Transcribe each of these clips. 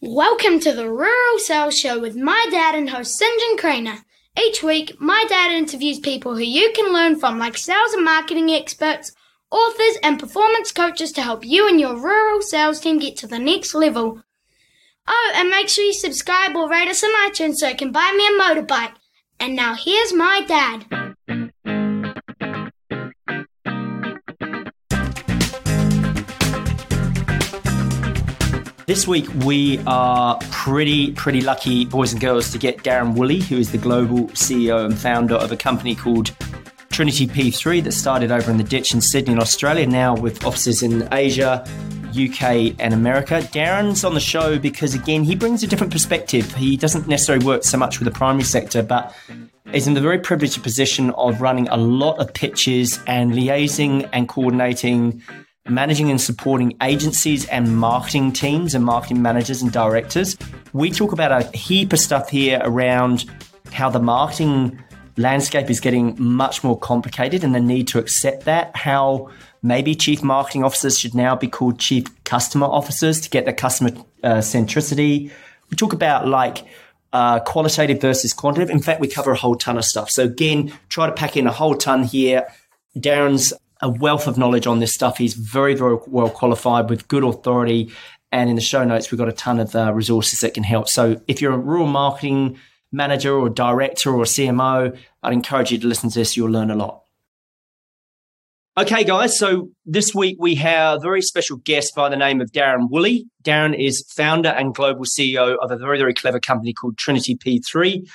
Welcome to the Rural Sales Show with my dad and host St. John Craner. Each week, my dad interviews people who you can learn from, like sales and marketing experts, authors, and performance coaches to help you and your rural sales team get to the next level. Oh, and make sure you subscribe or rate us on iTunes so you can buy me a motorbike. And now here's my dad. This week, we are pretty, pretty lucky, boys and girls, to get Darren Woolley, who is the global CEO and founder of a company called Trinity P3 that started over in the ditch in Sydney, in Australia, now with offices in Asia, UK, and America. Darren's on the show because, again, he brings a different perspective. He doesn't necessarily work so much with the primary sector, but is in the very privileged position of running a lot of pitches and liaising and coordinating managing and supporting agencies and marketing teams and marketing managers and directors. We talk about a heap of stuff here around how the marketing landscape is getting much more complicated and the need to accept that, how maybe chief marketing officers should now be called chief customer officers to get the customer uh, centricity. We talk about like uh, qualitative versus quantitative. In fact, we cover a whole ton of stuff. So again, try to pack in a whole ton here. Darren's a wealth of knowledge on this stuff. He's very, very well qualified with good authority. And in the show notes, we've got a ton of uh, resources that can help. So if you're a rural marketing manager or director or CMO, I'd encourage you to listen to this. You'll learn a lot. Okay, guys. So this week we have a very special guest by the name of Darren Woolley. Darren is founder and global CEO of a very, very clever company called Trinity P3,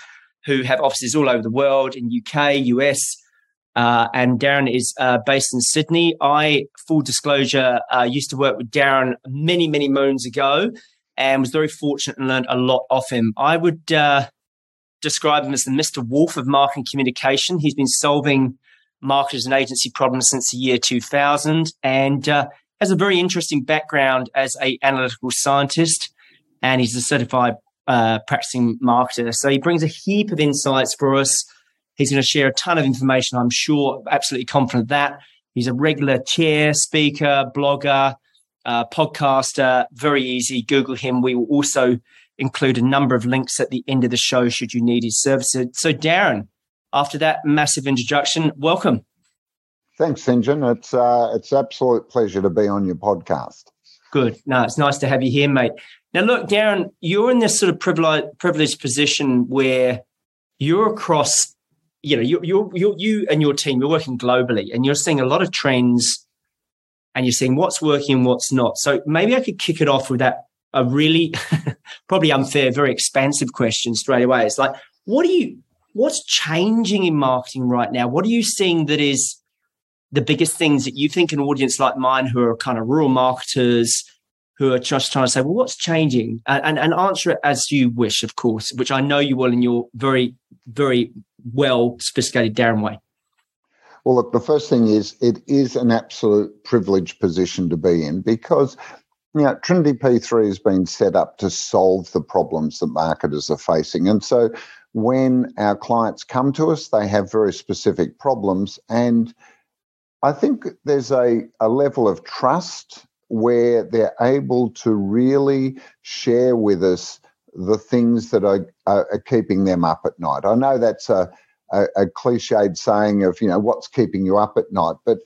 who have offices all over the world in UK, US, uh, and Darren is uh, based in Sydney. I, full disclosure, uh, used to work with Darren many, many moons ago and was very fortunate and learned a lot off him. I would uh, describe him as the Mr. Wolf of marketing communication. He's been solving marketers and agency problems since the year 2000 and uh, has a very interesting background as a analytical scientist and he's a certified uh, practicing marketer. So he brings a heap of insights for us He's going to share a ton of information. I'm sure, absolutely confident that. He's a regular chair, speaker, blogger, uh, podcaster. Very easy. Google him. We will also include a number of links at the end of the show should you need his services. So, Darren, after that massive introduction, welcome. Thanks, St. John. It's uh, it's absolute pleasure to be on your podcast. Good. No, it's nice to have you here, mate. Now, look, Darren, you're in this sort of privileged, privileged position where you're across you know, you you you you and your team, you're working globally, and you're seeing a lot of trends, and you're seeing what's working and what's not. So maybe I could kick it off with that a really probably unfair, very expansive question straight away. It's like, what are you? What's changing in marketing right now? What are you seeing that is the biggest things that you think an audience like mine, who are kind of rural marketers, who are just trying to say, well, what's changing? And, and, and answer it as you wish, of course, which I know you will in your very, very well sophisticated Darren way? Well, look, the first thing is it is an absolute privileged position to be in because you know, Trinity P3 has been set up to solve the problems that marketers are facing. And so when our clients come to us, they have very specific problems. And I think there's a, a level of trust where they're able to really share with us the things that are, are, are keeping them up at night. I know that's a, a, a cliched saying of, you know, what's keeping you up at night, but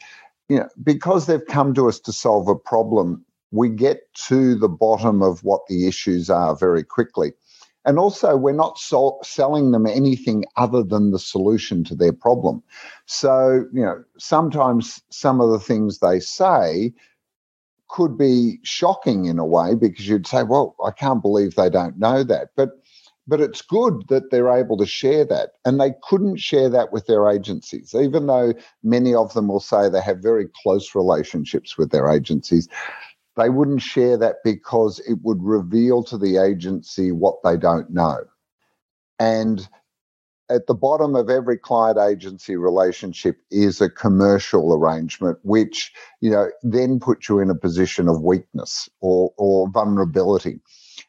you know, because they've come to us to solve a problem, we get to the bottom of what the issues are very quickly. And also, we're not sol- selling them anything other than the solution to their problem. So, you know, sometimes some of the things they say could be shocking in a way because you'd say, well, I can't believe they don't know that. But but it's good that they're able to share that. And they couldn't share that with their agencies, even though many of them will say they have very close relationships with their agencies. They wouldn't share that because it would reveal to the agency what they don't know. And at the bottom of every client agency relationship is a commercial arrangement, which you know then puts you in a position of weakness or or vulnerability.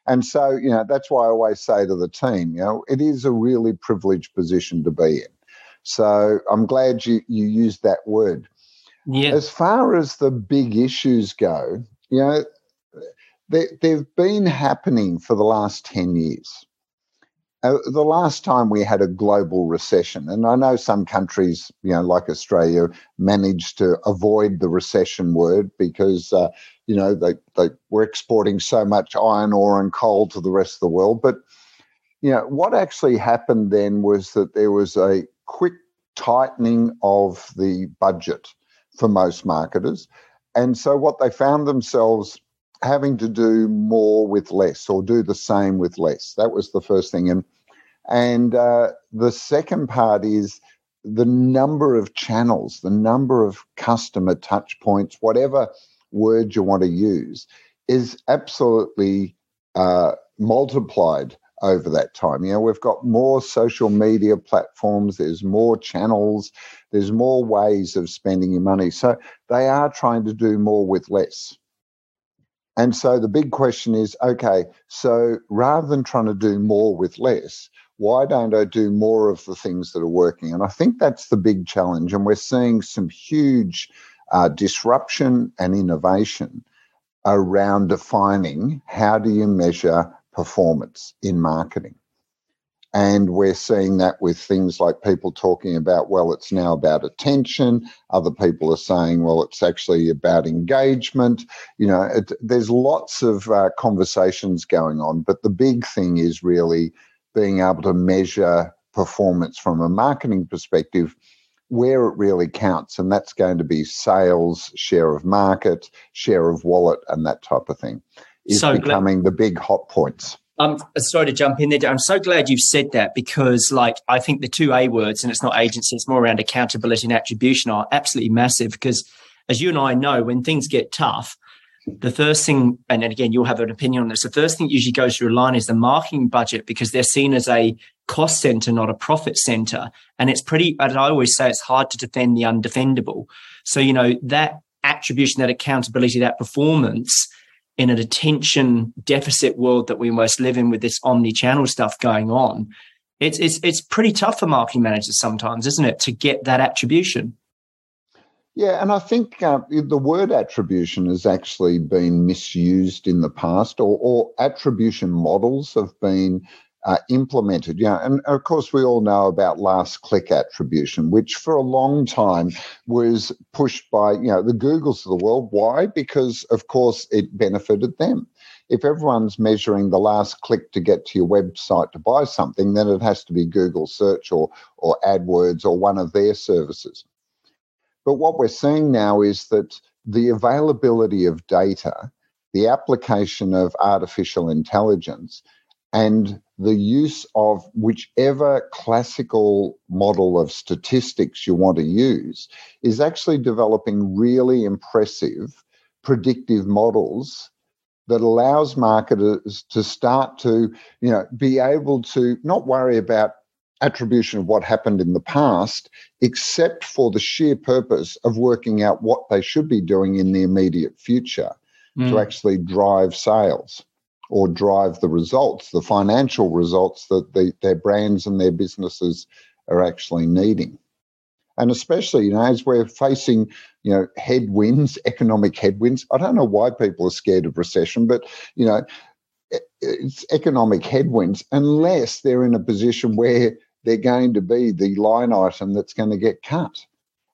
And so, you know, that's why I always say to the team, you know, it is a really privileged position to be in. So I'm glad you you used that word. Yeah. As far as the big issues go, you know, they, they've been happening for the last 10 years. Uh, the last time we had a global recession, and I know some countries, you know, like Australia, managed to avoid the recession word because, uh, you know, they, they were exporting so much iron ore and coal to the rest of the world. But, you know, what actually happened then was that there was a quick tightening of the budget for most marketers. And so what they found themselves having to do more with less or do the same with less. That was the first thing. And and uh, the second part is the number of channels, the number of customer touch points, whatever word you want to use, is absolutely uh, multiplied over that time. You know, we've got more social media platforms, there's more channels, there's more ways of spending your money. So they are trying to do more with less. And so the big question is okay, so rather than trying to do more with less, why don't I do more of the things that are working? And I think that's the big challenge. And we're seeing some huge uh, disruption and innovation around defining how do you measure performance in marketing. And we're seeing that with things like people talking about, well, it's now about attention. Other people are saying, well, it's actually about engagement. You know, it, there's lots of uh, conversations going on, but the big thing is really being able to measure performance from a marketing perspective where it really counts. And that's going to be sales, share of market, share of wallet, and that type of thing is so becoming glad- the big hot points. I'm sorry to jump in there. I'm so glad you've said that because, like, I think the two A words, and it's not agency, it's more around accountability and attribution, are absolutely massive. Because, as you and I know, when things get tough, the first thing, and again, you'll have an opinion on this. The first thing usually goes through a line is the marketing budget because they're seen as a cost center, not a profit center. And it's pretty, I always say, it's hard to defend the undefendable. So, you know, that attribution, that accountability, that performance in an attention deficit world that we most live in with this omni-channel stuff going on, it's it's it's pretty tough for marketing managers sometimes, isn't it, to get that attribution? Yeah, and I think uh, the word attribution has actually been misused in the past, or, or attribution models have been uh, implemented. Yeah, and of course we all know about last click attribution, which for a long time was pushed by you know the Googles of the world. Why? Because of course it benefited them. If everyone's measuring the last click to get to your website to buy something, then it has to be Google search or or AdWords or one of their services. But what we're seeing now is that the availability of data, the application of artificial intelligence, and the use of whichever classical model of statistics you want to use is actually developing really impressive predictive models that allows marketers to start to you know be able to not worry about attribution of what happened in the past except for the sheer purpose of working out what they should be doing in the immediate future mm. to actually drive sales or drive the results, the financial results that the, their brands and their businesses are actually needing. And especially, you know, as we're facing, you know, headwinds, economic headwinds. I don't know why people are scared of recession, but you know, it's economic headwinds unless they're in a position where they're going to be the line item that's going to get cut.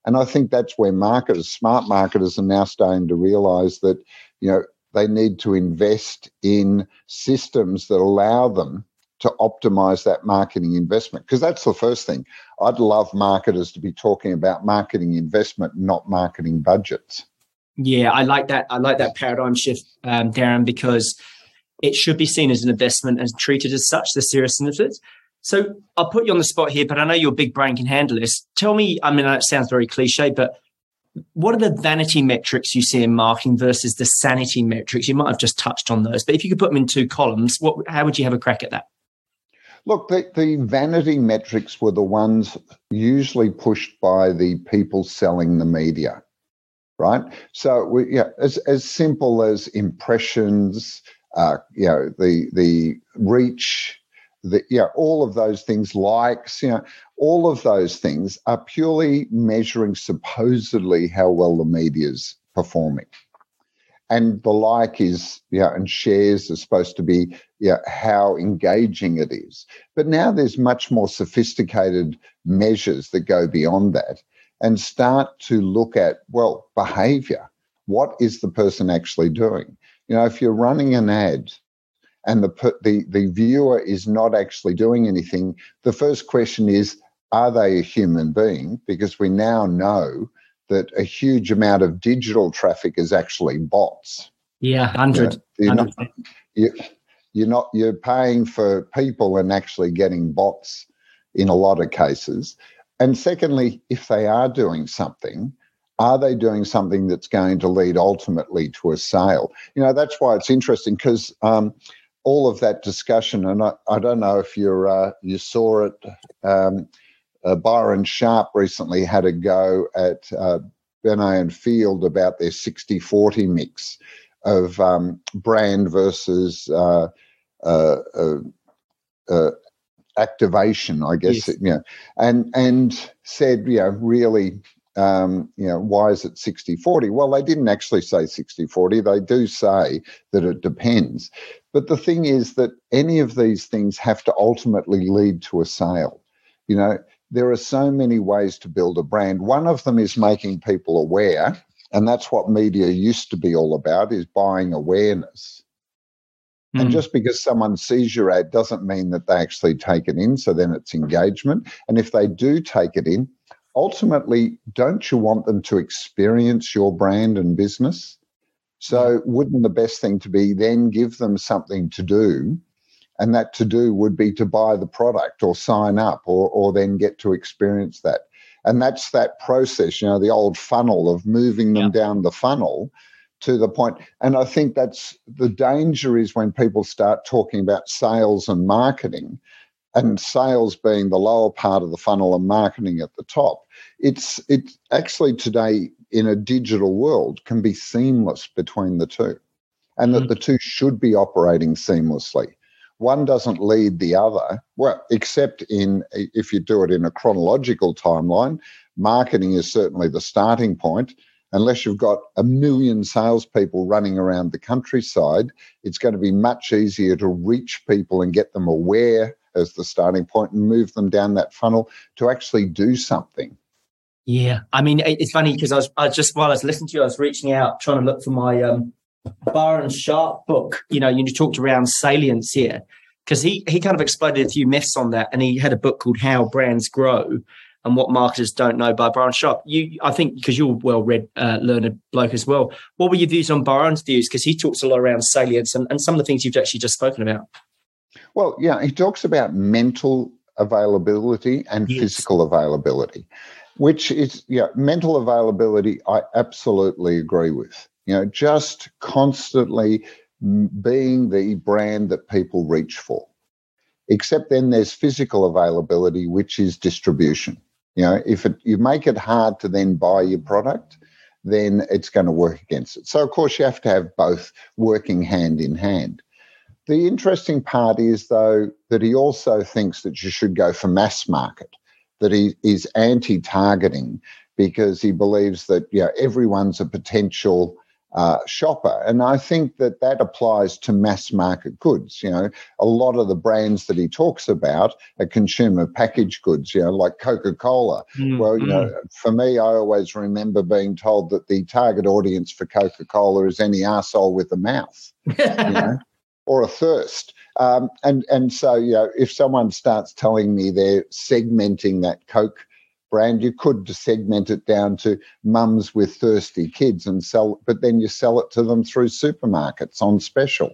And I think that's where marketers, smart marketers, are now starting to realize that, you know, they need to invest in systems that allow them to optimize that marketing investment. Because that's the first thing. I'd love marketers to be talking about marketing investment, not marketing budgets. Yeah, I like that. I like that paradigm shift, um, Darren, because it should be seen as an investment and treated as such, the seriousness of it. So I'll put you on the spot here, but I know your big brain can handle this. Tell me, I mean, it sounds very cliche, but what are the vanity metrics you see in marketing versus the sanity metrics? You might have just touched on those, but if you could put them in two columns, what, how would you have a crack at that? Look, the, the vanity metrics were the ones usually pushed by the people selling the media, right? So, we, yeah, as, as simple as impressions, uh, you know, the the reach, the yeah, all of those things, likes, you know, all of those things are purely measuring supposedly how well the media's performing. and the like is, you know, and shares are supposed to be, you know, how engaging it is. But now there's much more sophisticated measures that go beyond that and start to look at, well, behavior. What is the person actually doing? You know, if you're running an ad and the, the, the viewer is not actually doing anything, the first question is, are they a human being? Because we now know that a huge amount of digital traffic is actually bots. Yeah, hundred. You are not, you, you're not you're paying for people and actually getting bots in a lot of cases. And secondly, if they are doing something, are they doing something that's going to lead ultimately to a sale? You know, that's why it's interesting because um, all of that discussion, and I, I don't know if you're uh, you saw it. Um, uh, Byron Sharp recently had a go at uh, and Field about their 60 40 mix of um, brand versus uh, uh, uh, uh activation, I guess, yes. you know, and, and said, you know, really, um, you know, why is it 60 40? Well, they didn't actually say 60 40. They do say that it depends. But the thing is that any of these things have to ultimately lead to a sale. You know, there are so many ways to build a brand. One of them is making people aware, and that's what media used to be all about is buying awareness. Mm. And hmm. just because someone sees your ad doesn't mean that they actually take it in. So then it's engagement. And if they do take it in, ultimately, don't you want them to experience your brand and business? So wouldn't the best thing to be then give them something to do and that to do would be to buy the product or sign up or, or then get to experience that. And that's that process, you know, the old funnel of moving them yeah. down the funnel to the point. And I think that's the danger is when people start talking about sales and marketing and sales being the lower part of the funnel and marketing at the top. It's it actually today in a digital world can be seamless between the two. And that mm. the two should be operating seamlessly one doesn't lead the other. Well, except in if you do it in a chronological timeline, marketing is certainly the starting point. Unless you've got a million salespeople running around the countryside, it's going to be much easier to reach people and get them aware as the starting point and move them down that funnel to actually do something. Yeah, I mean, it's funny because I was, I just while I was listening to you, I was reaching out trying to look for my um, Byron Sharp book, you know, you talked around salience here because he he kind of exploded a few myths on that, and he had a book called How Brands Grow and What Marketers Don't Know by Byron Sharp. You, I think, because you're a well read, uh, learned bloke as well. What were your views on Byron's views? Because he talks a lot around salience and, and some of the things you've actually just spoken about. Well, yeah, he talks about mental availability and yes. physical availability, which is yeah, mental availability. I absolutely agree with you know, just constantly being the brand that people reach for. Except then there's physical availability, which is distribution. You know, if it, you make it hard to then buy your product, then it's going to work against it. So, of course, you have to have both working hand in hand. The interesting part is, though, that he also thinks that you should go for mass market, that he is anti targeting because he believes that you know, everyone's a potential uh, shopper. And I think that that applies to mass market goods. You know, a lot of the brands that he talks about are consumer packaged goods, you know, like Coca Cola. Mm, well, you mm. know, for me, I always remember being told that the target audience for Coca Cola is any asshole with a mouth, you know, or a thirst. Um, and and so you know, if someone starts telling me they're segmenting that Coke brand, you could segment it down to mums with thirsty kids and sell, but then you sell it to them through supermarkets on special.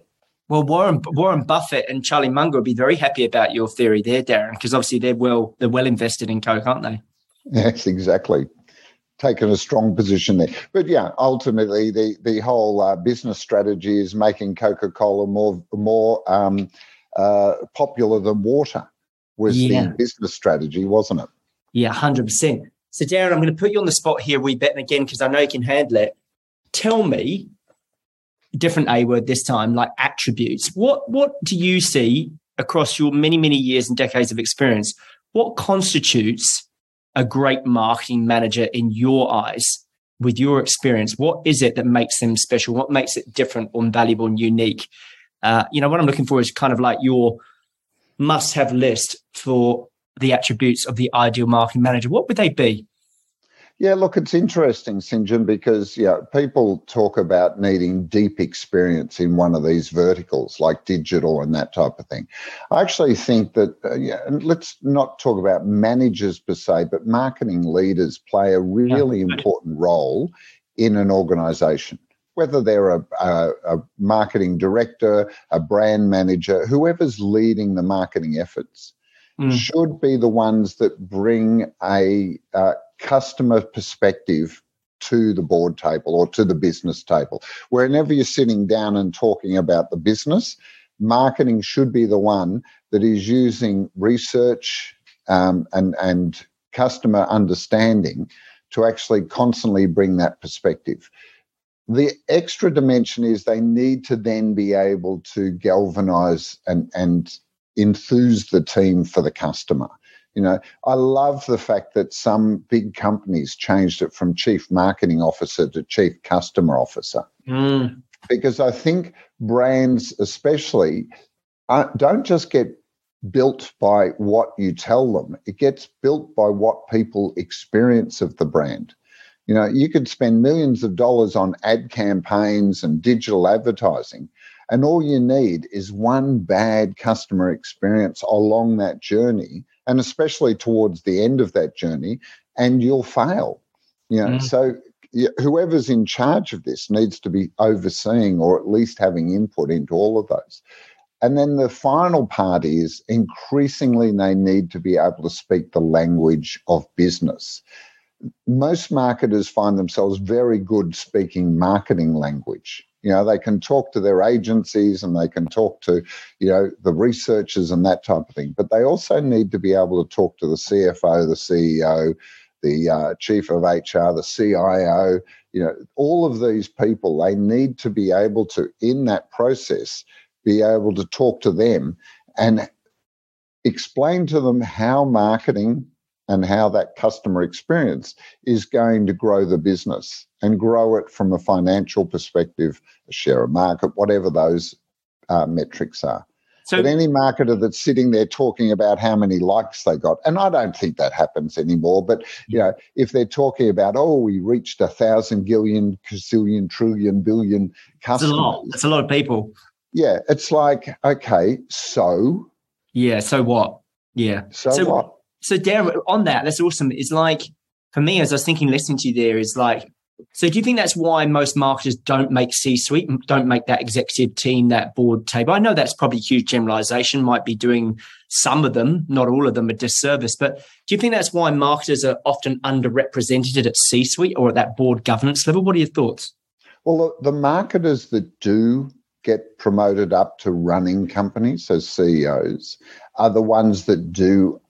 Well, Warren Warren Buffett and Charlie Munger would be very happy about your theory there, Darren, because obviously they're well they're well invested in Coke, aren't they? Yes, exactly. Taken a strong position there, but yeah, ultimately the the whole uh, business strategy is making Coca Cola more more um, uh, popular than water. Was yeah. the business strategy, wasn't it? Yeah, 100%. So, Darren, I'm going to put you on the spot here, we bet and again, because I know you can handle it. Tell me, different A word this time, like attributes. What what do you see across your many, many years and decades of experience? What constitutes a great marketing manager in your eyes? with your experience, what is it that makes them special? What makes it different and valuable and unique? Uh, you know, what I'm looking for is kind of like your must have list for the attributes of the ideal marketing manager. What would they be? Yeah, look, it's interesting, St. John, because yeah, people talk about needing deep experience in one of these verticals, like digital and that type of thing. I actually think that, uh, yeah, and let's not talk about managers per se, but marketing leaders play a really yeah. important role in an organization. Whether they're a, a, a marketing director, a brand manager, whoever's leading the marketing efforts, Mm. should be the ones that bring a uh, customer perspective to the board table or to the business table. Whenever you're sitting down and talking about the business, marketing should be the one that is using research um, and, and customer understanding to actually constantly bring that perspective. The extra dimension is they need to then be able to galvanize and, and enthuse the team for the customer. You know, I love the fact that some big companies changed it from chief marketing officer to chief customer officer. Mm. Because I think brands, especially, uh, don't just get built by what you tell them, it gets built by what people experience of the brand. You know, you could spend millions of dollars on ad campaigns and digital advertising, and all you need is one bad customer experience along that journey and especially towards the end of that journey, and you'll fail. You know, mm. so whoever's in charge of this needs to be overseeing or at least having input into all of those. And then the final part is increasingly they need to be able to speak the language of business. Most marketers find themselves very good speaking marketing language. You know, they can talk to their agencies and they can talk to, you know, the researchers and that type of thing. But they also need to be able to talk to the CFO, the CEO, the uh, chief of HR, the CIO, you know, all of these people, they need to be able to, in that process, be able to talk to them and explain to them how marketing and how that customer experience is going to grow the business and grow it from a financial perspective, a share of market, whatever those uh, metrics are. So, but any marketer that's sitting there talking about how many likes they got, and I don't think that happens anymore. But you know, if they're talking about, oh, we reached a thousand gillion, gazillion, trillion, billion customers, that's a lot. That's a lot of people. Yeah, it's like okay, so yeah, so what? Yeah, so, so what? So, Darren, on that, that's awesome. It's like for me, as I was thinking, listening to you there, is like so do you think that's why most marketers don't make C-suite, don't make that executive team, that board table? I know that's probably huge generalization, might be doing some of them, not all of them, a disservice. But do you think that's why marketers are often underrepresented at C-suite or at that board governance level? What are your thoughts? Well, the marketers that do get promoted up to running companies as CEOs are the ones that do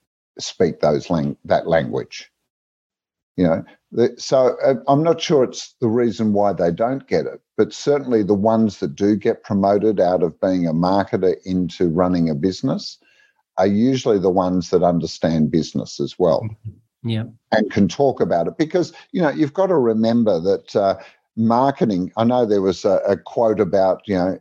speak those lang- that language. You know, so uh, I'm not sure it's the reason why they don't get it, but certainly the ones that do get promoted out of being a marketer into running a business are usually the ones that understand business as well. Mm-hmm. Yeah. And can talk about it because, you know, you've got to remember that uh, marketing, I know there was a, a quote about, you know,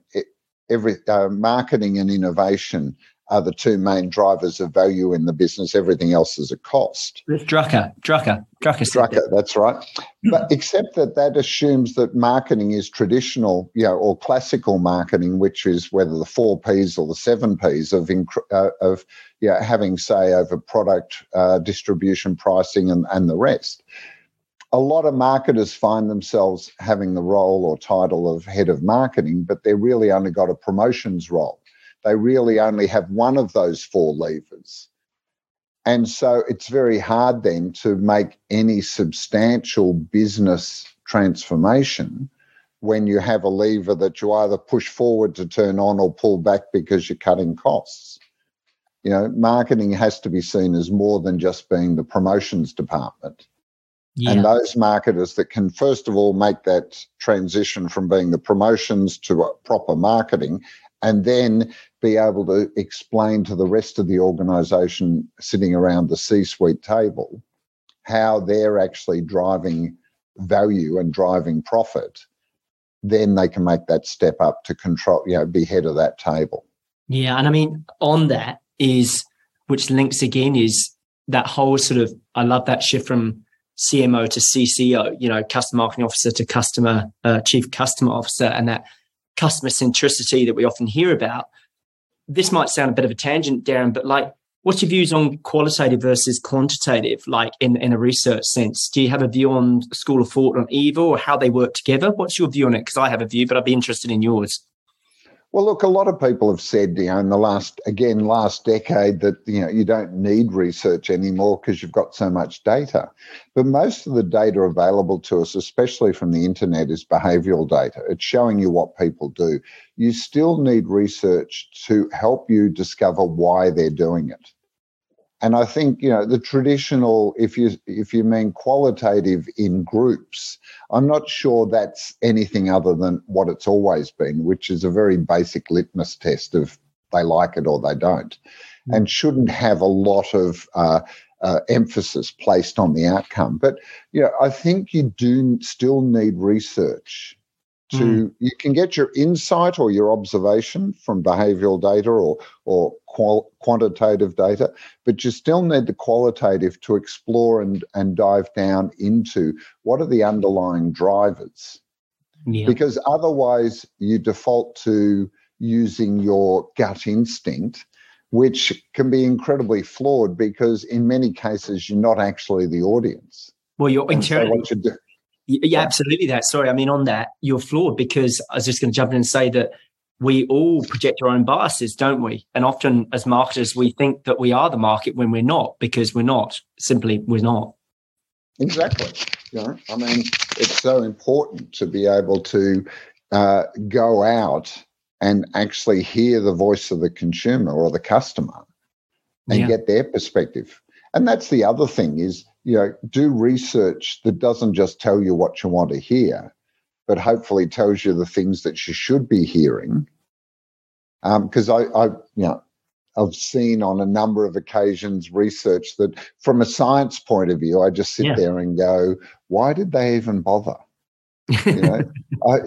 every uh, marketing and innovation are the two main drivers of value in the business. Everything else is a cost. Drucker, Drucker, Drucker. Drucker, that's right. But except that that assumes that marketing is traditional, you know, or classical marketing, which is whether the four P's or the seven P's of uh, of you know, having say over product uh, distribution, pricing, and and the rest. A lot of marketers find themselves having the role or title of head of marketing, but they're really only got a promotions role they really only have one of those four levers. And so it's very hard then to make any substantial business transformation when you have a lever that you either push forward to turn on or pull back because you're cutting costs. You know, marketing has to be seen as more than just being the promotions department. Yeah. And those marketers that can, first of all, make that transition from being the promotions to proper marketing and then be able to explain to the rest of the organization sitting around the C suite table how they're actually driving value and driving profit, then they can make that step up to control, you know, be head of that table. Yeah. And I mean, on that is, which links again, is that whole sort of, I love that shift from CMO to CCO, you know, customer marketing officer to customer, uh, chief customer officer, and that customer centricity that we often hear about. This might sound a bit of a tangent, Darren, but like, what's your views on qualitative versus quantitative, like in, in a research sense? Do you have a view on school of thought on either or how they work together? What's your view on it? Because I have a view, but I'd be interested in yours. Well, look, a lot of people have said, you know, in the last, again, last decade that, you know, you don't need research anymore because you've got so much data. But most of the data available to us, especially from the internet, is behavioral data. It's showing you what people do. You still need research to help you discover why they're doing it and I think you know the traditional, if you if you mean qualitative in groups, I'm not sure that's anything other than what it's always been, which is a very basic litmus test of they like it or they don't, mm. and shouldn't have a lot of uh, uh, emphasis placed on the outcome. But you know, I think you do still need research to mm. you can get your insight or your observation from behavioral data or or qual- quantitative data but you still need the qualitative to explore and and dive down into what are the underlying drivers yeah. because otherwise you default to using your gut instinct which can be incredibly flawed because in many cases you're not actually the audience well you're internally so yeah, absolutely. That sorry, I mean on that you're flawed because I was just going to jump in and say that we all project our own biases, don't we? And often as marketers, we think that we are the market when we're not because we're not. Simply, we're not. Exactly. You know, I mean, it's so important to be able to uh, go out and actually hear the voice of the consumer or the customer and yeah. get their perspective. And that's the other thing is you know, do research that doesn't just tell you what you want to hear, but hopefully tells you the things that you should be hearing. Because um, I, I, you know, I've seen on a number of occasions research that, from a science point of view, I just sit yeah. there and go, "Why did they even bother?" you know, I,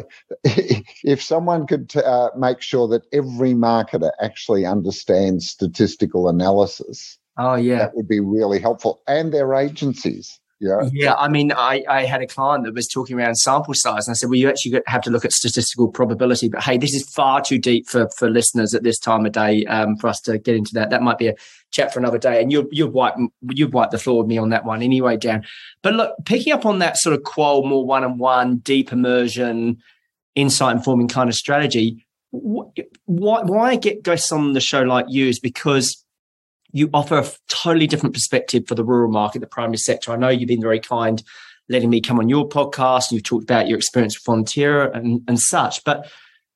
if someone could t- uh, make sure that every marketer actually understands statistical analysis, Oh yeah, that would be really helpful, and their agencies. Yeah. Yeah. I mean, I, I had a client that was talking around sample size, and I said, well, you actually have to look at statistical probability. But hey, this is far too deep for, for listeners at this time of day um, for us to get into that. That might be a chat for another day. And you you've wiped you've wiped the floor with me on that one anyway, Dan. But look, picking up on that sort of qual more one on one, deep immersion, insight informing kind of strategy. Why why get guests on the show like you is because you offer a totally different perspective for the rural market, the primary sector. I know you've been very kind letting me come on your podcast. You've talked about your experience with Fonterra and, and such, but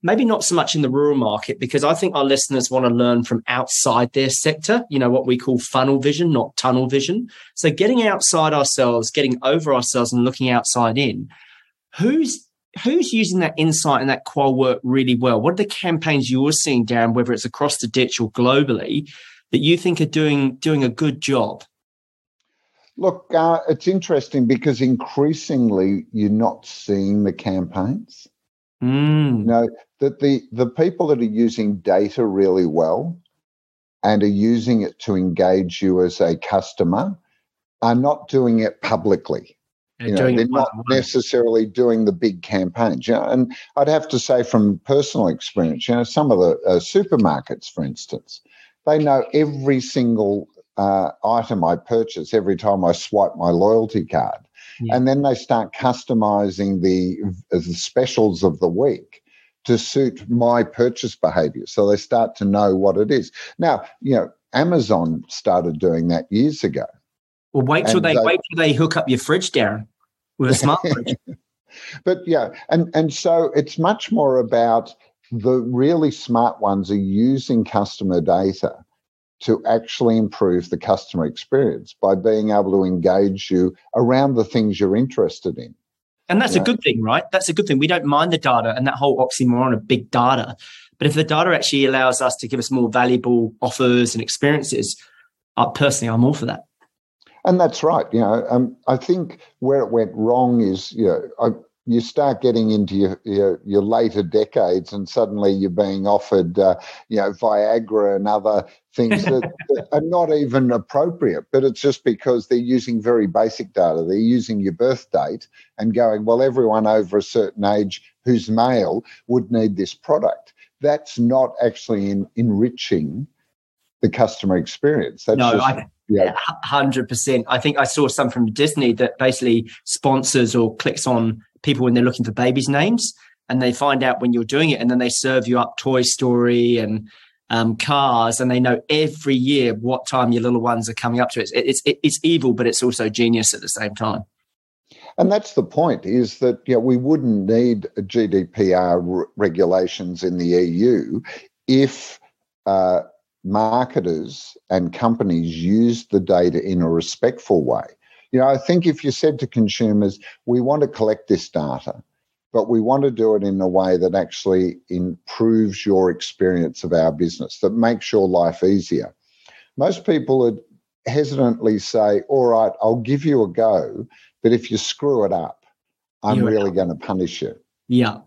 maybe not so much in the rural market because I think our listeners want to learn from outside their sector, you know, what we call funnel vision, not tunnel vision. So getting outside ourselves, getting over ourselves and looking outside in. Who's who's using that insight and that qual work really well? What are the campaigns you're seeing, Darren, whether it's across the ditch or globally, that you think are doing doing a good job? Look, uh, it's interesting because increasingly you're not seeing the campaigns. Mm. You know that the the people that are using data really well and are using it to engage you as a customer are not doing it publicly. They're, you know, they're not necessarily doing the big campaigns. You know, and I'd have to say from personal experience, you know, some of the uh, supermarkets, for instance, they know every single uh, item I purchase every time I swipe my loyalty card. Yeah. And then they start customizing the, the specials of the week to suit my purchase behavior. So they start to know what it is. Now, you know, Amazon started doing that years ago. Well, wait till they, they wait till they hook up your fridge, Darren, with a smart fridge. but yeah, and and so it's much more about the really smart ones are using customer data to actually improve the customer experience by being able to engage you around the things you're interested in. And that's a good thing, right? That's a good thing. We don't mind the data and that whole oxymoron of big data. But if the data actually allows us to give us more valuable offers and experiences, uh, personally, I'm all for that. And that's right. You know, um, I think where it went wrong is, you know, I, you start getting into your, your, your later decades, and suddenly you're being offered, uh, you know, Viagra and other things that, that, are not even appropriate. But it's just because they're using very basic data. They're using your birth date and going, well, everyone over a certain age who's male would need this product. That's not actually in, enriching the customer experience. That's no, just, I, yeah, hundred percent. I think I saw some from Disney that basically sponsors or clicks on people when they're looking for babies' names, and they find out when you're doing it, and then they serve you up Toy Story and um, cars, and they know every year what time your little ones are coming up to. It's it's it's evil, but it's also genius at the same time. And that's the point: is that you know, we wouldn't need GDPR regulations in the EU if uh, marketers and companies use the data in a respectful way. You know, I think if you said to consumers, we want to collect this data, but we want to do it in a way that actually improves your experience of our business, that makes your life easier. Most people would hesitantly say, All right, I'll give you a go, but if you screw it up, I'm You're really going to punish you. Yeah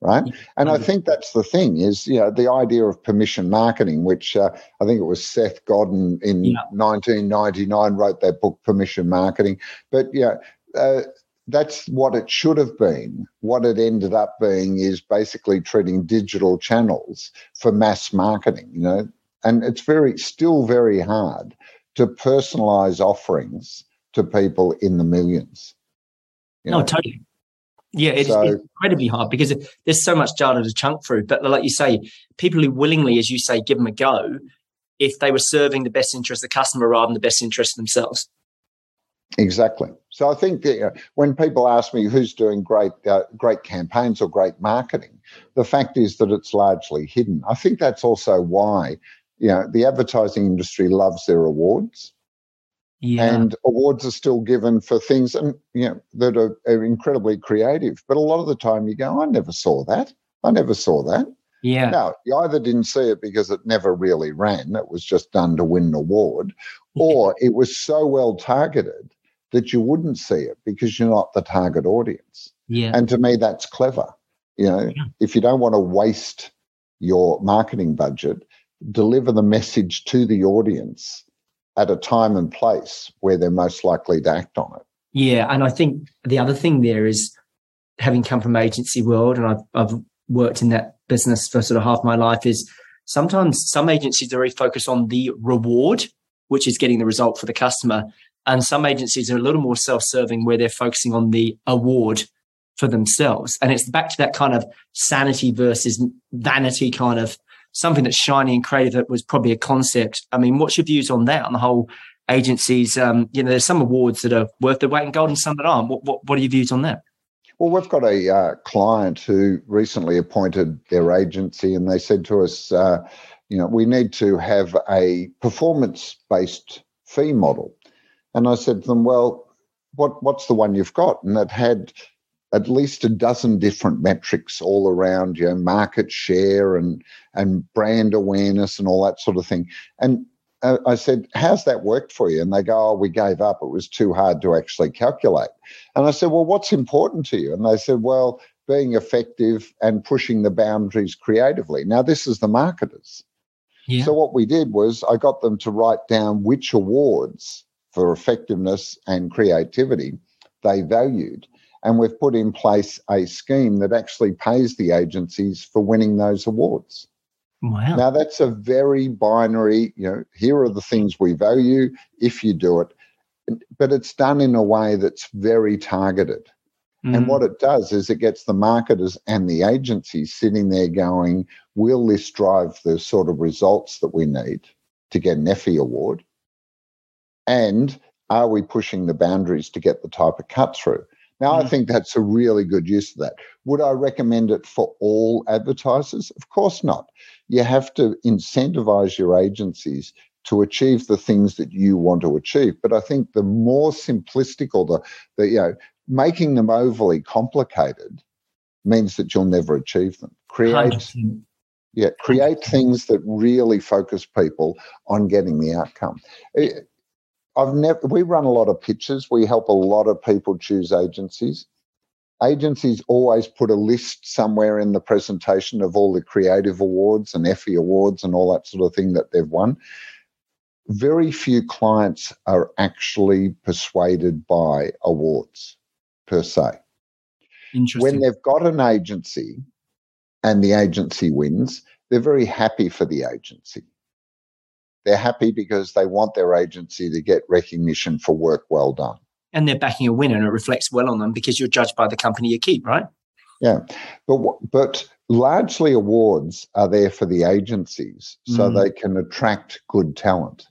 right? And I think that's the thing is, you know, the idea of permission marketing, which uh, I think it was Seth Godin in yeah. 1999 wrote that book, Permission Marketing. But yeah, uh, that's what it should have been. What it ended up being is basically treating digital channels for mass marketing, you know, and it's very still very hard to personalize offerings to people in the millions. You know? No, totally. Yeah, it's, so, it's, incredibly hard because there's so much data to chunk through. But like you say, people who willingly, as you say, give them a go, if they were serving the best interest of the customer rather than the best interest of themselves. Exactly. So I think that, uh, when people ask me who's doing great, uh, great campaigns or great marketing, the fact is that it's largely hidden. I think that's also why you know the advertising industry loves their awards yeah. And awards are still given for things and you know that are, are, incredibly creative. But a lot of the time you go, I never saw that. I never saw that. Yeah. Now, you either didn't see it because it never really ran, it was just done to win an award, or it was so well targeted that you wouldn't see it because you're not the target audience. Yeah. And to me, that's clever. You know, yeah. if you don't want to waste your marketing budget, deliver the message to the audience at a time and place where they're most likely to act on it. Yeah, and I think the other thing there is having come from agency world, and I've, I've worked in that business for sort of half my life, is sometimes some agencies are very focused on the reward, which is getting the result for the customer, and some agencies are a little more self-serving, where they're focusing on the award for themselves, and it's back to that kind of sanity versus vanity kind of something that's shiny and creative that was probably a concept. I mean, what's your views on that, on the whole agencies? Um, you know, there's some awards that are worth their weight in gold and some that aren't. What, what, what are your views on that? Well, we've got a uh, client who recently appointed their agency, and they said to us, uh, you know, we need to have a performance based fee model. And I said to them, well, what, what's the one you've got? And it had at least a dozen different metrics all around, you know, market share and and brand awareness and all that sort of thing. And uh, I said, "How's that worked for you?" And they go, "Oh, we gave up. It was too hard to actually calculate." And I said, "Well, what's important to you?" And they said, "Well, being effective and pushing the boundaries creatively." Now, this is the marketers. Yeah. So what we did was I got them to write down which awards for effectiveness and creativity they valued and we've put in place a scheme that actually pays the agencies for winning those awards. Wow. Now, that's a very binary, you know, here are the things we value if you do it, but it's done in a way that's very targeted. Mm. And what it does is it gets the marketers and the agencies sitting there going, will this drive the sort of results that we need to get an Effie award? And are we pushing the boundaries to get the type of cut through? Now, mm. I think that's a really good use of that. Would I recommend it for all advertisers? Of course not. You have to incentivize your agencies to achieve the things that you want to achieve. But I think the more simplistic or the, the you know, making them overly complicated means that you'll never achieve them. Create 100%. yeah, create things that really focus people on getting the outcome. I've never. We run a lot of pitches. We help a lot of people choose agencies. Agencies always put a list somewhere in the presentation of all the creative awards and Effie awards and all that sort of thing that they've won. Very few clients are actually persuaded by awards per se. When they've got an agency and the agency wins, they're very happy for the agency. They're happy because they want their agency to get recognition for work well done. And they're backing a winner and it reflects well on them because you're judged by the company you keep, right? Yeah. But but largely awards are there for the agencies so mm. they can attract good talent.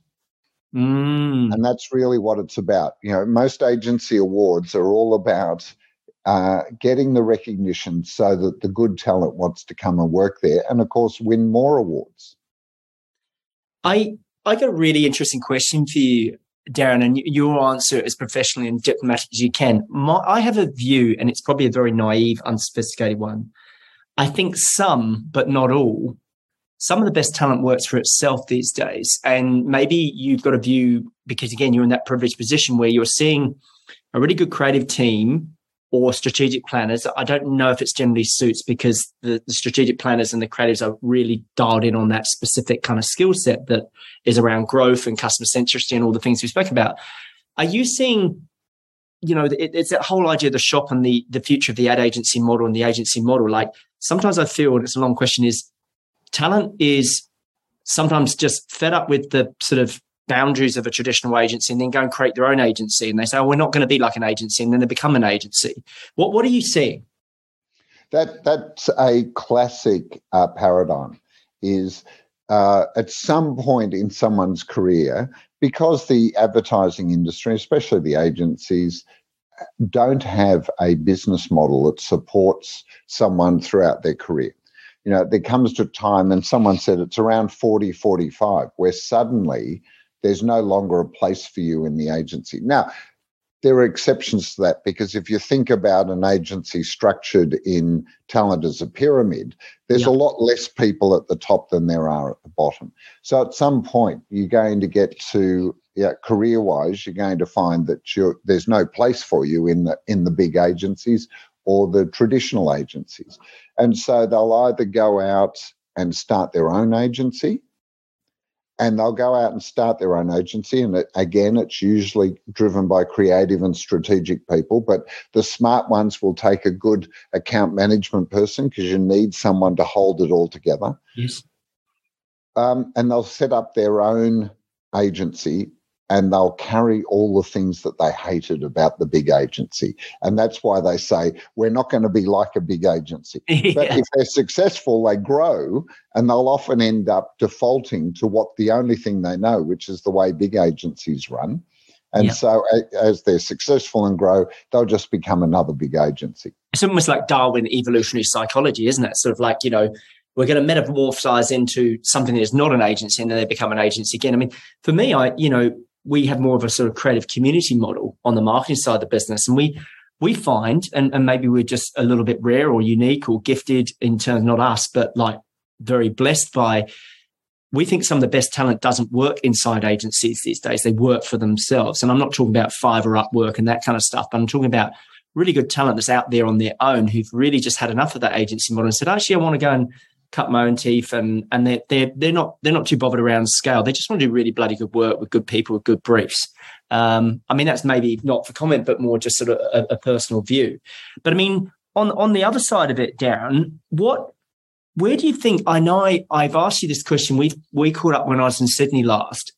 Mm. And that's really what it's about. You know, most agency awards are all about uh, getting the recognition so that the good talent wants to come and work there and, of course, win more awards. I I got a really interesting question for you, Darren, and your answer as professionally and diplomatic as you can. My, I have a view, and it's probably a very naive, unsophisticated one. I think some, but not all, some of the best talent works for itself these days. And maybe you've got a view because, again, you're in that privileged position where you're seeing a really good creative team or strategic planners. I don't know if it's generally suits because the, the, strategic planners and the creatives are really dialed in on that specific kind of skill set that is around growth and customer centricity and all the things we spoke about. Are you seeing, you know, it, it's that whole idea of the shop and the the future of the ad agency model and the agency model? Like sometimes I feel, and it's a long question, is talent is sometimes just fed up with the sort of boundaries of a traditional agency and then go and create their own agency. And they say, oh, we're not going to be like an agency. And then they become an agency. What, what are you seeing? That, that's a classic uh, paradigm is uh, at some point in someone's career, because the advertising industry, especially the agencies, don't have a business model that supports someone throughout their career. You know, there comes to a time, and someone said it's around 40, 45, where suddenly there's no longer a place for you in the agency. Now, there are exceptions to that because if you think about an agency structured in talent as a pyramid, there's a lot less people at the top than there are at the bottom. So at some point, you're going to get to yeah, career-wise, you're going to find that there's no place for you in the in the big agencies or the traditional agencies, and so they'll either go out and start their own agency and they'll go out and start their own agency. And it, again, it's usually driven by creative and strategic people, but the smart ones will take a good account management person because you need someone to hold it all together. Yes. Um, and they'll set up their own agency and they'll carry all the things that they hated about the big agency. And that's why they say, we're not going to be like a big agency. yeah. But if they're successful, they grow and they'll often end up defaulting to what the only thing they know, which is the way big agencies run. And yep. so, as they're successful and grow, they'll just become another big agency. It's almost like Darwin evolutionary psychology, isn't it? Sort of like, you know, we're going to metamorphosize into something that is not an agency and then they become an agency again. I mean, for me, I, you know, we have more of a sort of creative community model on the marketing side of the business. And we we find, and, and maybe we're just a little bit rare or unique or gifted in terms, not us, but like very blessed by we think some of the best talent doesn't work inside agencies these days. They work for themselves. And I'm not talking about Fiverr Upwork and that kind of stuff, but I'm talking about really good talent that's out there on their own who've really just had enough of that agency model and said, actually, I want to go and cut my own teeth and and they're they're they're not they're not too bothered around scale. They just want to do really bloody good work with good people with good briefs. Um, I mean, that's maybe not for comment, but more just sort of a, a, personal view. But I mean, on on the other side of it, Darren, what where do you think? I know I, I've asked you this question. We we caught up when I was in Sydney last.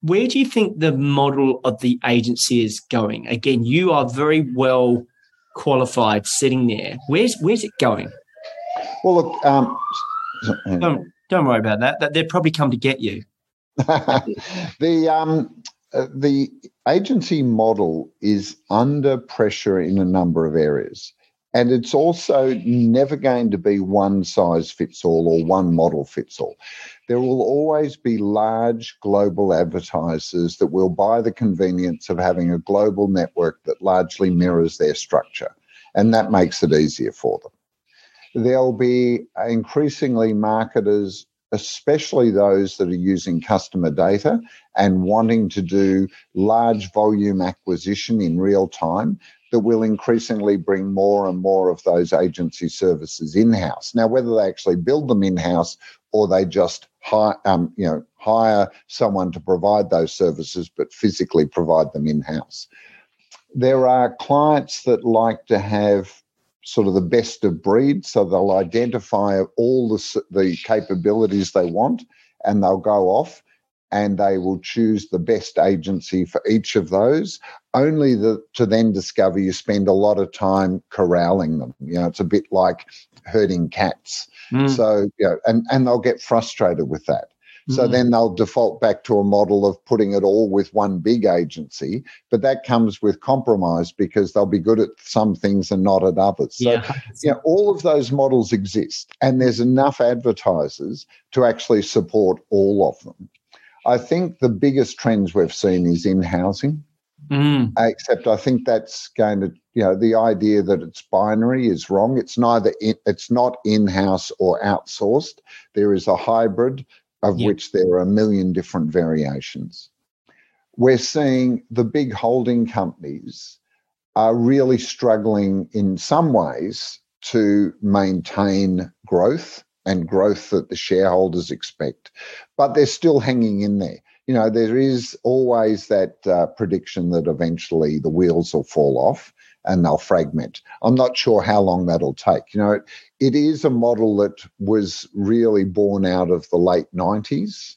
Where do you think the model of the agency is going? Again, you are very well qualified sitting there. Where's where's it going? Well, look, um, don't don't worry about that. They'll probably come to get you. the um, uh, the agency model is under pressure in a number of areas. And it's also never going to be one size fits all or one model fits all. There will always be large global advertisers that will buy the convenience of having a global network that largely mirrors their structure. And that makes it easier for them there'll be increasingly marketers especially those that are using customer data and wanting to do large volume acquisition in real time, that will increasingly bring more and more of those agency services in house. Now, whether they actually build them in house or they just hire, um, you know, hire someone to provide those services, but physically provide them in house. There are clients that like to have sort of the best of breed. So they'll identify all the, the capabilities they want and they'll go off and they will choose the best agency for each of those, only the, to then discover you spend a lot of time corralling them. You know, it's a bit like herding cats. Mm. So, you know, and, and they'll get frustrated with that. So mm-hmm. then they'll default back to a model of putting it all with one big agency, but that comes with compromise because they'll be good at some things and not at others. So, yeah. you know, all of those models exist, and there's enough advertisers to actually support all of them. I think the biggest trends we've seen is in housing. Mm. Except I think that's going to, you know, the idea that it's binary is wrong. It's neither, in, it's not in house or outsourced. There is a hybrid of yep. which there are a million different variations. We're seeing the big holding companies are really struggling in some ways to maintain growth and growth that the shareholders expect, but they're still hanging in there. You know, there is always that uh, prediction that eventually the wheels will fall off and they'll fragment. I'm not sure how long that'll take. You know, it, it is a model that was really born out of the late 90s,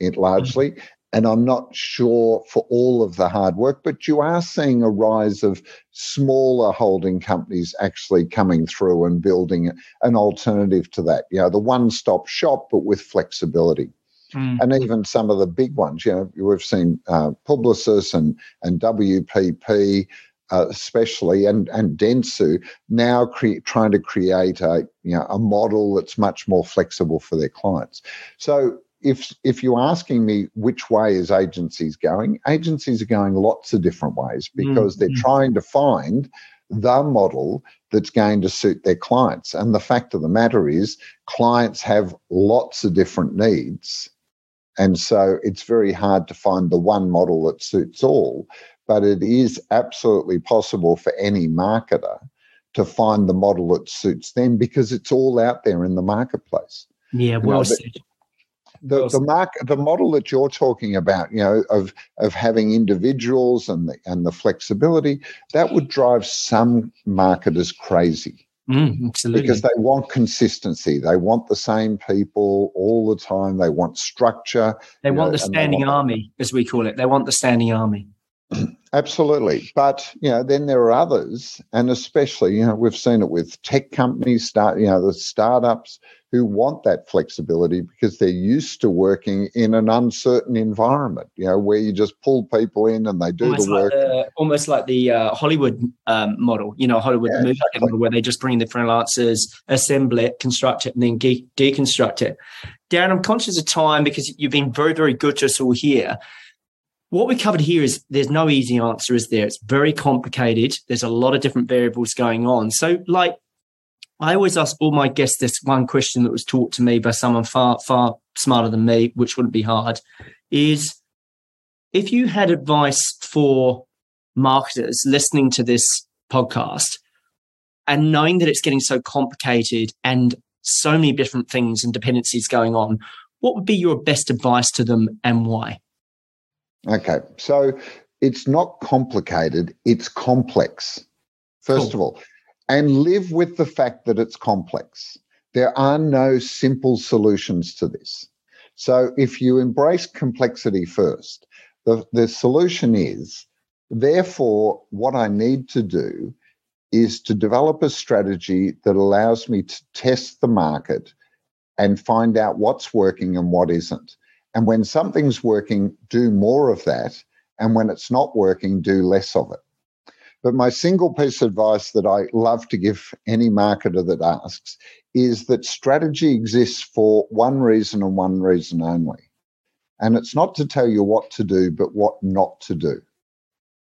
it largely. Mm-hmm. And I'm not sure for all of the hard work, but you are seeing a rise of smaller holding companies actually coming through and building an alternative to that. You know, the one stop shop, but with flexibility. Mm. And even some of the big ones, you know, we've seen uh, Publicis and, and WPP uh, especially and and Dentsu now cre- trying to create a you know a model that's much more flexible for their clients. So if if you're asking me which way is agencies going, agencies are going lots of different ways because mm-hmm. they're trying to find the model that's going to suit their clients. And the fact of the matter is, clients have lots of different needs. And so it's very hard to find the one model that suits all but it is absolutely possible for any marketer to find the model that suits them because it's all out there in the marketplace. Yeah, well you know, said. The, well the, mark, the model that you're talking about, you know, of of having individuals and the and the flexibility, that would drive some marketers crazy. Mm, absolutely. Because they want consistency. They want the same people all the time. They want structure. They want know, the standing want army, as we call it. They want the standing army. Absolutely. But, you know, then there are others, and especially, you know, we've seen it with tech companies, start, you know, the startups who want that flexibility because they're used to working in an uncertain environment, you know, where you just pull people in and they do almost the work. Like the, almost like the uh, Hollywood um, model, you know, Hollywood yeah, movie exactly. model where they just bring the freelancers, assemble it, construct it, and then de- deconstruct it. Darren, I'm conscious of time because you've been very, very good to us all here what we covered here is there's no easy answer, is there? It's very complicated. There's a lot of different variables going on. So, like, I always ask all my guests this one question that was taught to me by someone far, far smarter than me, which wouldn't be hard, is if you had advice for marketers listening to this podcast and knowing that it's getting so complicated and so many different things and dependencies going on, what would be your best advice to them and why? Okay, so it's not complicated, it's complex, first cool. of all. And live with the fact that it's complex. There are no simple solutions to this. So if you embrace complexity first, the, the solution is therefore, what I need to do is to develop a strategy that allows me to test the market and find out what's working and what isn't. And when something's working, do more of that. And when it's not working, do less of it. But my single piece of advice that I love to give any marketer that asks is that strategy exists for one reason and one reason only. And it's not to tell you what to do, but what not to do.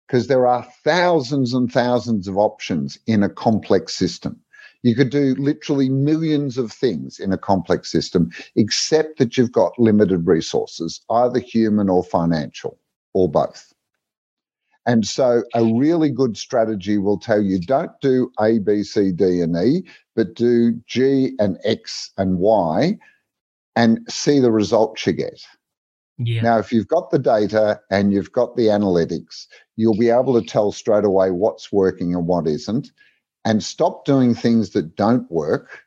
Because there are thousands and thousands of options in a complex system. You could do literally millions of things in a complex system, except that you've got limited resources, either human or financial, or both. And so a really good strategy will tell you don't do A, B, C, D, and E, but do G and X and Y and see the results you get. Yeah. Now, if you've got the data and you've got the analytics, you'll be able to tell straight away what's working and what isn't, and stop doing things that don't work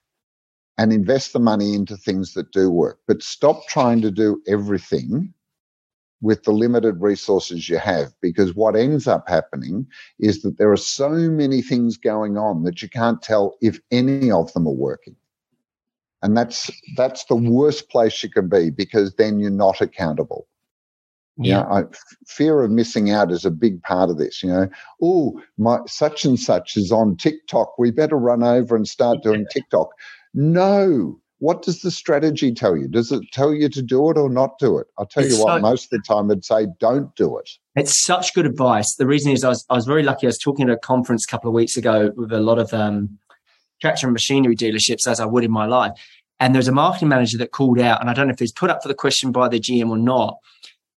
and invest the money into things that do work. But stop trying to do everything with the limited resources you have because what ends up happening is that there are so many things going on that you can't tell if any of them are working and that's that's the worst place you can be because then you're not accountable yeah. You know, I, fear of missing out is a big part of this. You know, oh, my such and such is on TikTok. We better run over and start doing TikTok. No. What does the strategy tell you? Does it tell you to do it or not do it? I'll tell it's you what, so, most of the time it'd say don't do it. It's such good advice. The reason is I was, I was very lucky. I was talking at a conference a couple of weeks ago with a lot of um, tractor and machinery dealerships, as I would in my life. And there's a marketing manager that called out, and I don't know if he's put up for the question by the GM or not.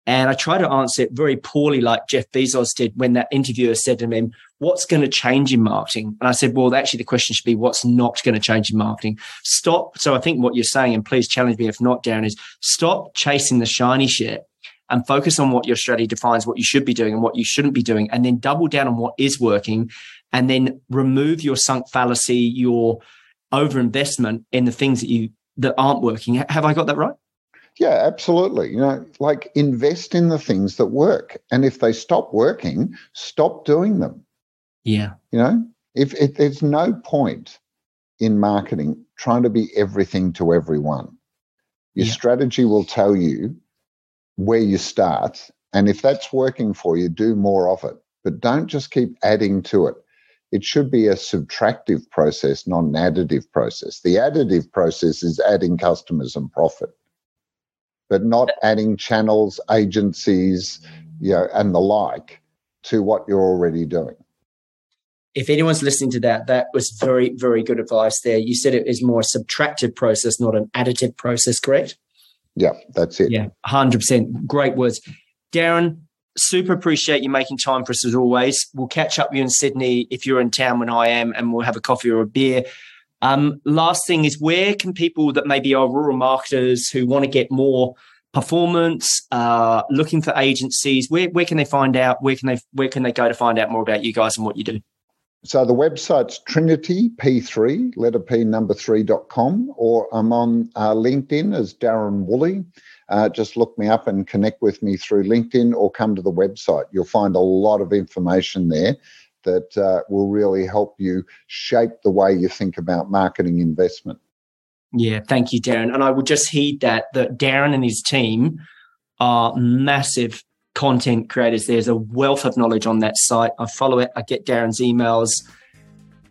And I try to answer it very poorly, like Jeff Bezos did when that interviewer said to him, What's going to change in marketing? And I said, Well, actually, the question should be, What's not going to change in marketing? Stop. So I think what you're saying, and please challenge me if not, Darren, is stop chasing the shiny shit and focus on what your strategy defines, what you should be doing and what you shouldn't be doing, and then double down on what is working and then remove your sunk fallacy, your overinvestment in the things that you that aren't working. Have I got that right? Yeah, absolutely. You know, like invest in the things that work. And if they stop working, stop doing them. Yeah. You know, if, if there's no point in marketing trying to be everything to everyone, your yeah. strategy will tell you where you start. And if that's working for you, do more of it. But don't just keep adding to it it should be a subtractive process, not an additive process. The additive process is adding customers and profit, but not adding channels, agencies, you know, and the like to what you're already doing. If anyone's listening to that, that was very, very good advice there. You said it is more a subtractive process, not an additive process, correct? Yeah, that's it. Yeah, 100%. Great words. Darren, super appreciate you making time for us as always. We'll catch up with you in Sydney if you're in town when I am, and we'll have a coffee or a beer. Um, last thing is where can people that maybe are rural marketers who want to get more performance, uh, looking for agencies, where where can they find out? Where can they where can they go to find out more about you guys and what you do? So the website's Trinity P3, letter P number three dot com, or I'm on uh, LinkedIn as Darren Woolley uh, just look me up and connect with me through LinkedIn or come to the website. You'll find a lot of information there that uh, will really help you shape the way you think about marketing investment. Yeah, thank you, Darren. And I would just heed that that Darren and his team are massive content creators. There's a wealth of knowledge on that site. I follow it. I get Darren's emails.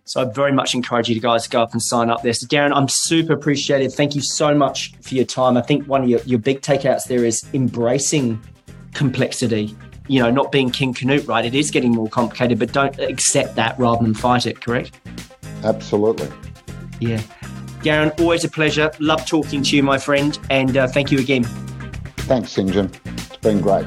So I very much encourage you guys to go up and sign up there. So Darren, I'm super appreciative. Thank you so much for your time. I think one of your, your big takeouts there is embracing complexity. You know, not being King Canute, right? It is getting more complicated, but don't accept that rather than fight it, correct? Absolutely. Yeah. Darren, always a pleasure. Love talking to you, my friend. And uh, thank you again. Thanks. John. It's been great.